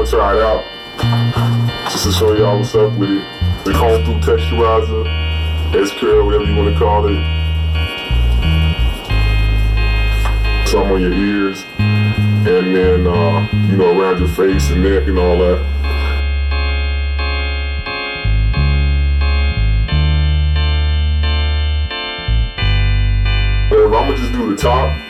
gonna try it out. Just to show y'all what's up with it. The comb through texturizer, S-Curl, whatever you wanna call it. Some on your ears, and then, uh, you know, around your face and neck and all that. Whatever, I'm gonna just do the top.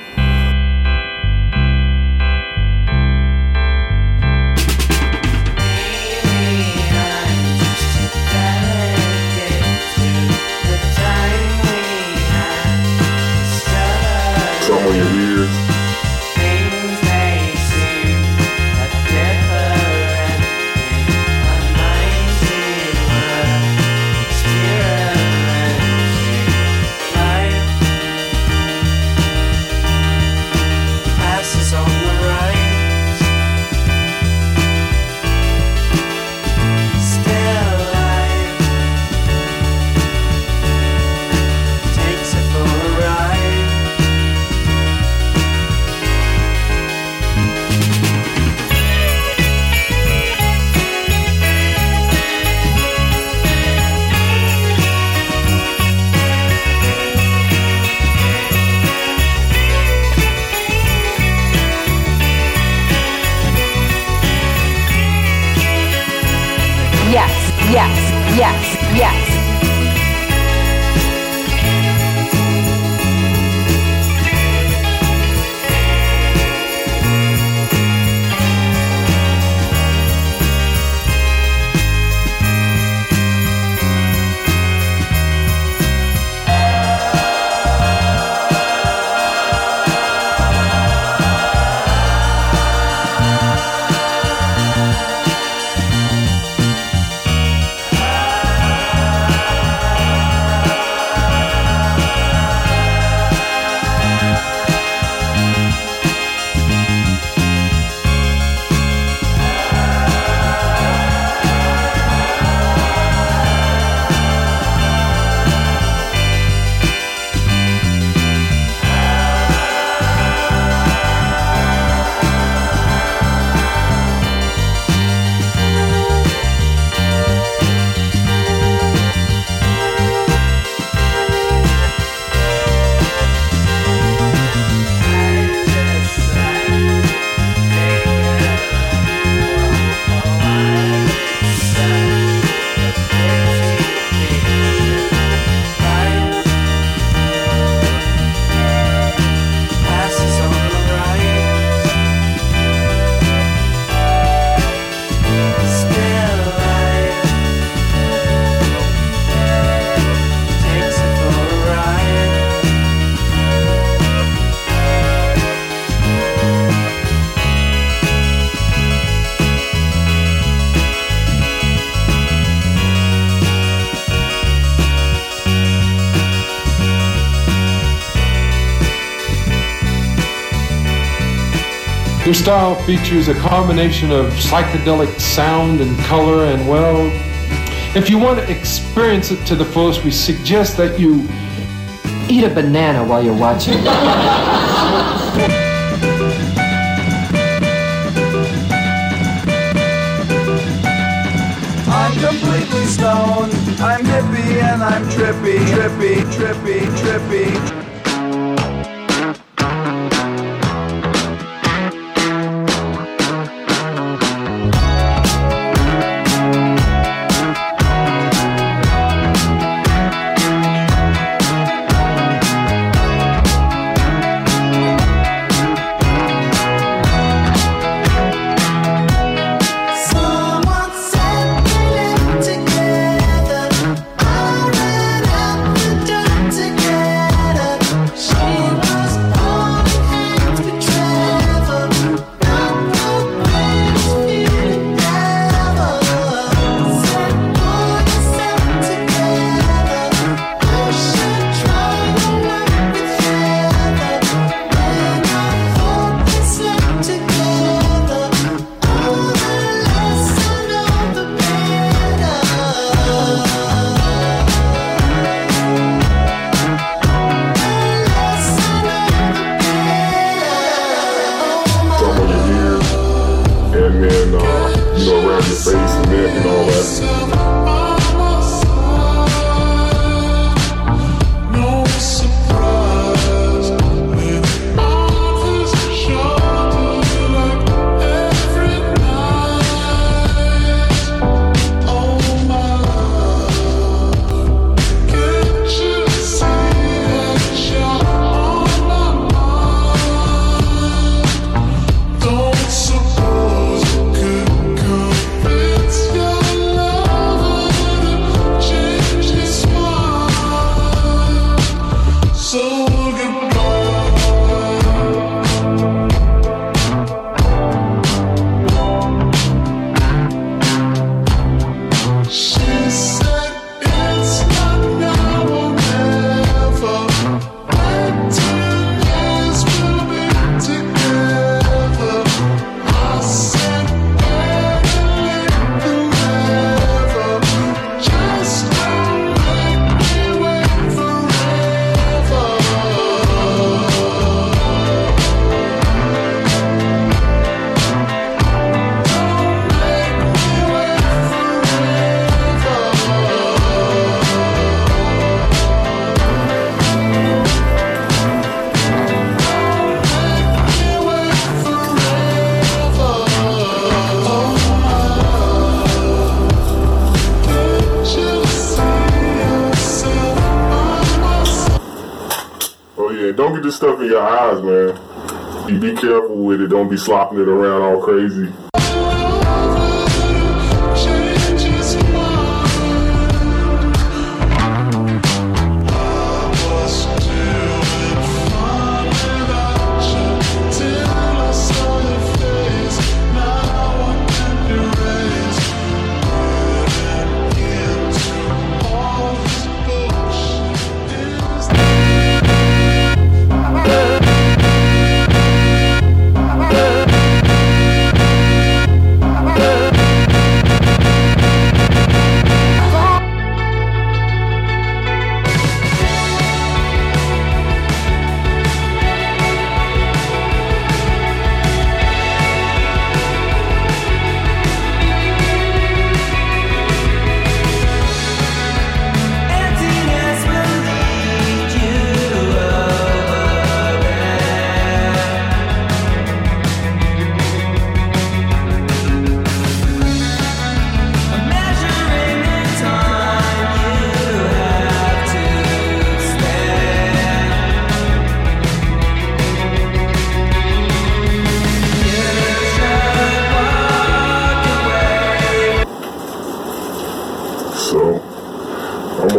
Style features a combination of psychedelic sound and color, and well, if you want to experience it to the fullest, we suggest that you eat a banana while you're watching. I'm completely stoned. I'm hippie and I'm trippy, trippy, trippy, trippy. Careful with it. Don't be slopping it around all crazy.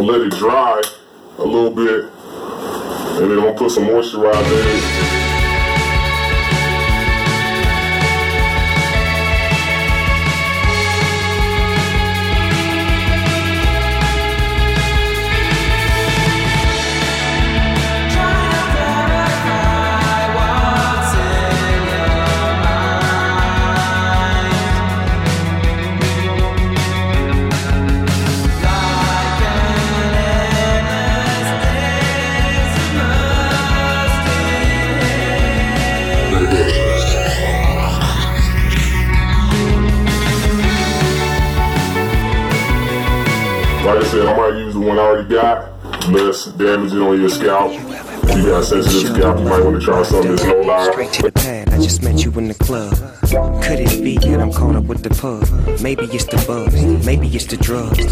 Let it dry a little bit, and then I'm gonna put some moisturizer in it. Use the one I got. Less damaging on your scalp. If you got sensitive scalp, you might want to try something that's no lie. Straight to the pad, I just met you in the club. Could it be that I'm caught up with the pub? Maybe it's the buzz, maybe it's the drugs.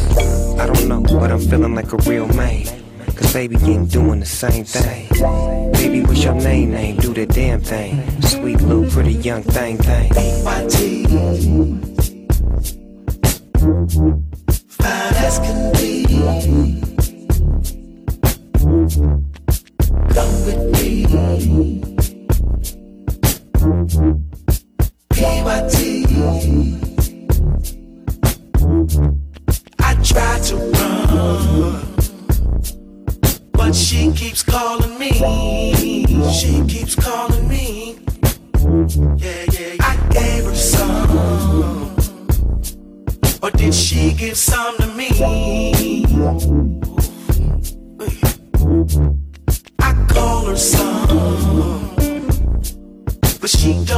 I don't know, but I'm feeling like a real man. Cause baby, you ain't doing the same thing. Baby, what's your name, name? Do the damn thing. Sweet little pretty young thing, thing. Fine as can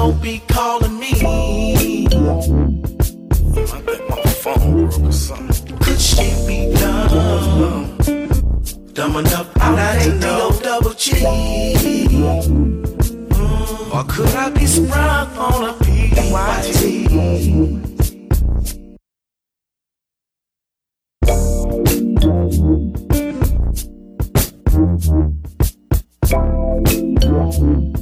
don't be calling me. I bet my phone. Europe or something. Could she be dumb? Dumb enough out to know double G. Mm, or could I be sprung on a PYT? That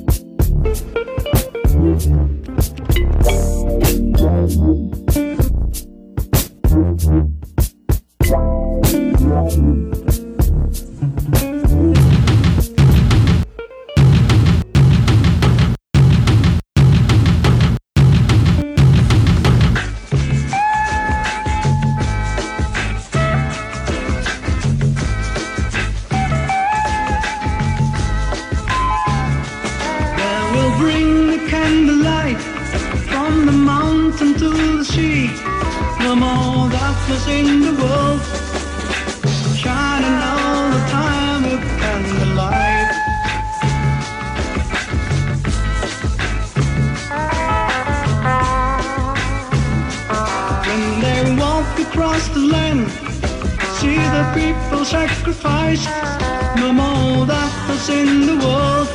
sacrifice. No more darkness in the world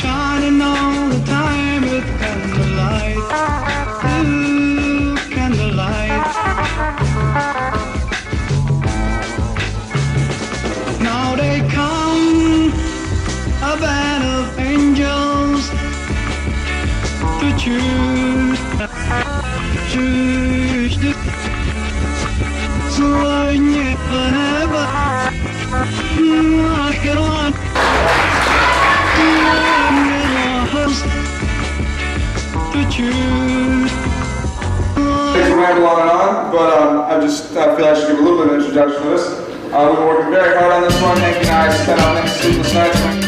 shining all the time with candlelight. Ooh, candlelight. Now they come, a band of angels to choose, choose. But um, I just I feel I should give a little bit of an introduction to this. Uh, we've been working very hard on this one. Hank and I spent out many sleepless nights.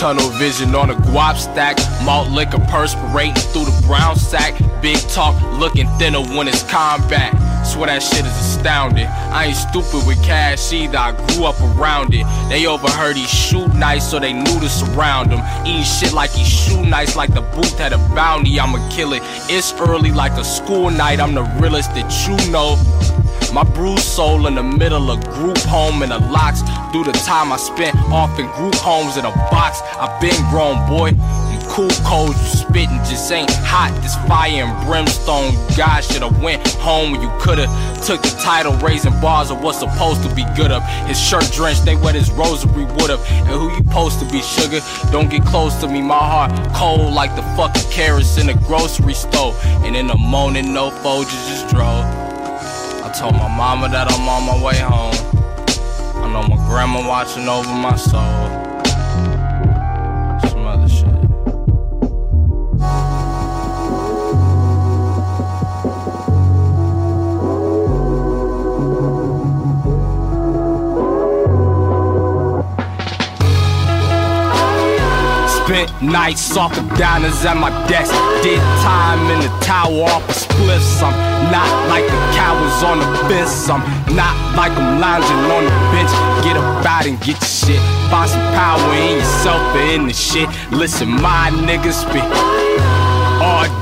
Tunnel vision on a guap stack. Malt liquor perspirating through the brown sack. Big talk looking thinner when it's combat. Swear that shit is astounding. I ain't stupid with cash either. I grew up around it. They overheard he shoot nice, so they knew to surround him. Eating shit like he shoot nice, like the booth had a bounty. I'ma kill it. It's early like a school night. I'm the realest that you know. My bruised soul in the middle of group home in the locks. Through the time I spent off in group homes in a box. I've been grown, boy. Cool cold, you spittin' just ain't hot. This fire and brimstone. God shoulda went home when you coulda took the title, raising bars of what's supposed to be good up. His shirt drenched, they wet his rosary wood up. And who you supposed to be, sugar? Don't get close to me, my heart cold like the fucking carrots in the grocery store. And in the morning, no Folgers just drove. I told my mama that I'm on my way home. Know my grandma watching over my soul. Nights off of diners at my desk. Did time in the tower off of spliffs. I'm not like the cowards on the fence. I'm not like I'm lounging on the bench. Get about and get your shit. Find some power in yourself or in the shit. Listen, my niggas spit.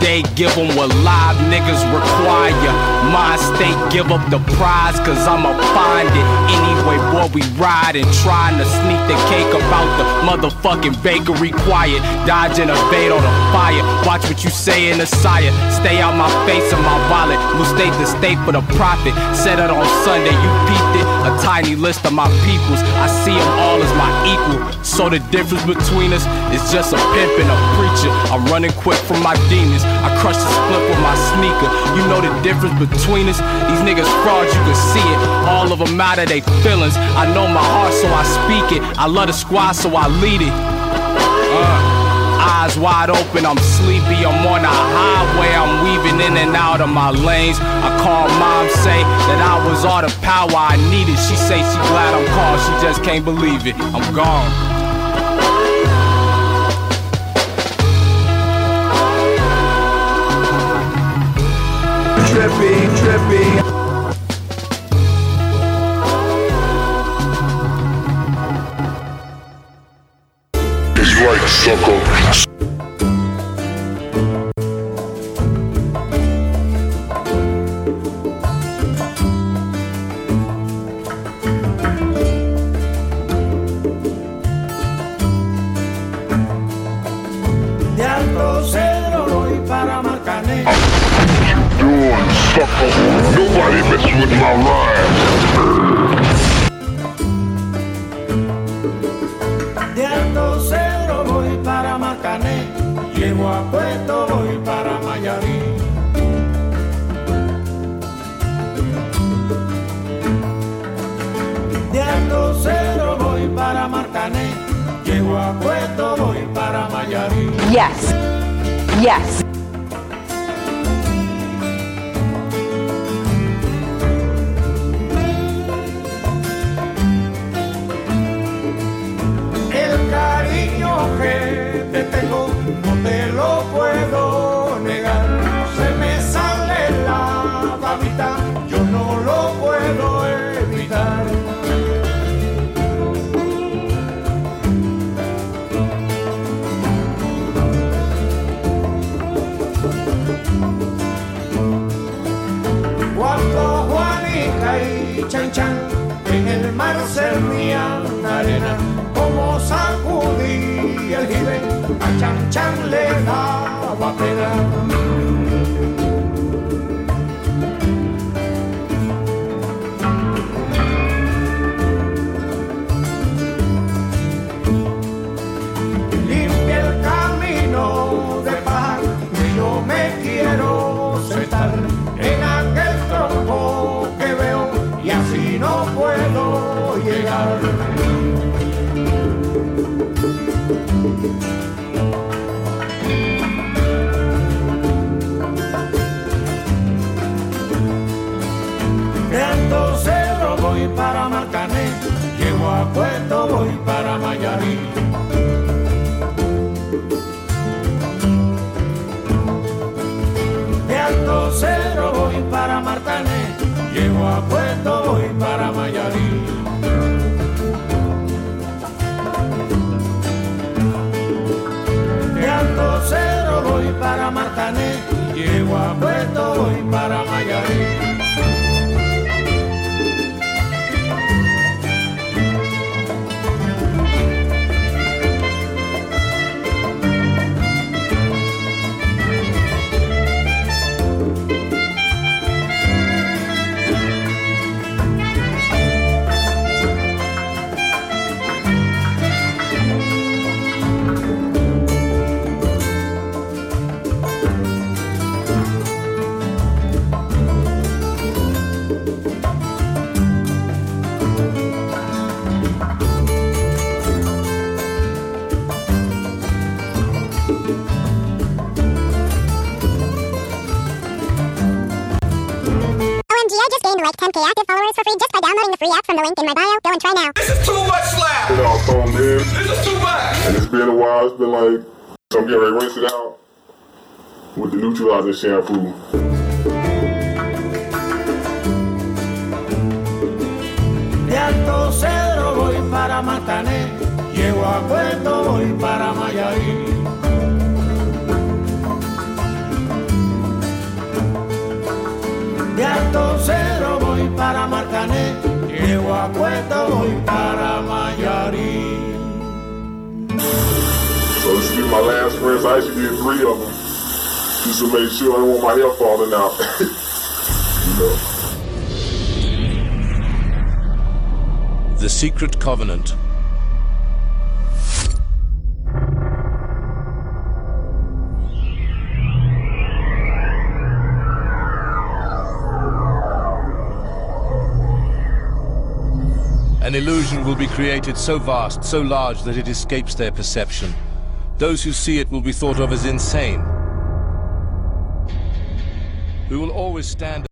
Day, give them what live niggas require. My state, give up the prize, cause I'ma find it. Anyway, boy, we riding, trying to sneak the cake about the motherfucking bakery quiet. Dodge a bait on a fire. Watch what you say in the sire. Stay out my face and my wallet. Move state to state for the profit. Set it on Sunday, you peeped it. A tiny list of my peoples. I see them all as my equal. So the difference between us is just a pimp and a preacher. I'm running quick from my demons. I crush the split with my sneaker. You know the difference between us. These niggas frauds, you can see it. All of them out of their feelings. I know my heart, so I speak it. I love the squad, so I lead it. Uh. Eyes wide open, I'm sleepy. I'm on a highway, I'm weaving in and out of my lanes. I call mom, say that I was all the power I needed. She say she glad I'm called, she just can't believe it. I'm gone. Trippy, trippy. It's right, sucker. Nobody mess with my rhymes. De Alto Cedro voy para Marcané. Llego a Puerto, voy para Mayarí. De Alto voy para Marcané. Llego a Puerto, voy para Mayarí. Yes. Yes. El jibe, a Chan Chan le daba pena. De Alto Cedro voy para Marcané, llego a Puerto, voy para Mayarí. De Alto Cedro voy para Marcané, llego a Puerto, voy para Mayarí. De Alto Cedro voy para Marcané, llego a Puerto, voy para Mayarí. 10k active followers for free just by downloading the free app from the link in my bio. Go and try now. This is too much slap. It all phoned in. This is too much. And it's been a while. It's been like, so I'm getting ready to rinse it out with the neutralizer shampoo. De Alto Cedro voy para Marcané, llego a Cueto, voy para Mayarí. Para Marcané, llego a Cueto, voy para Mayarí. So this will be my last rinse. I actually did three of them. Just to make sure I don't want my hair falling out. you know. The Secret Covenant. An illusion will be created so vast, so large that it escapes their perception. Those who see it will be thought of as insane. We will always stand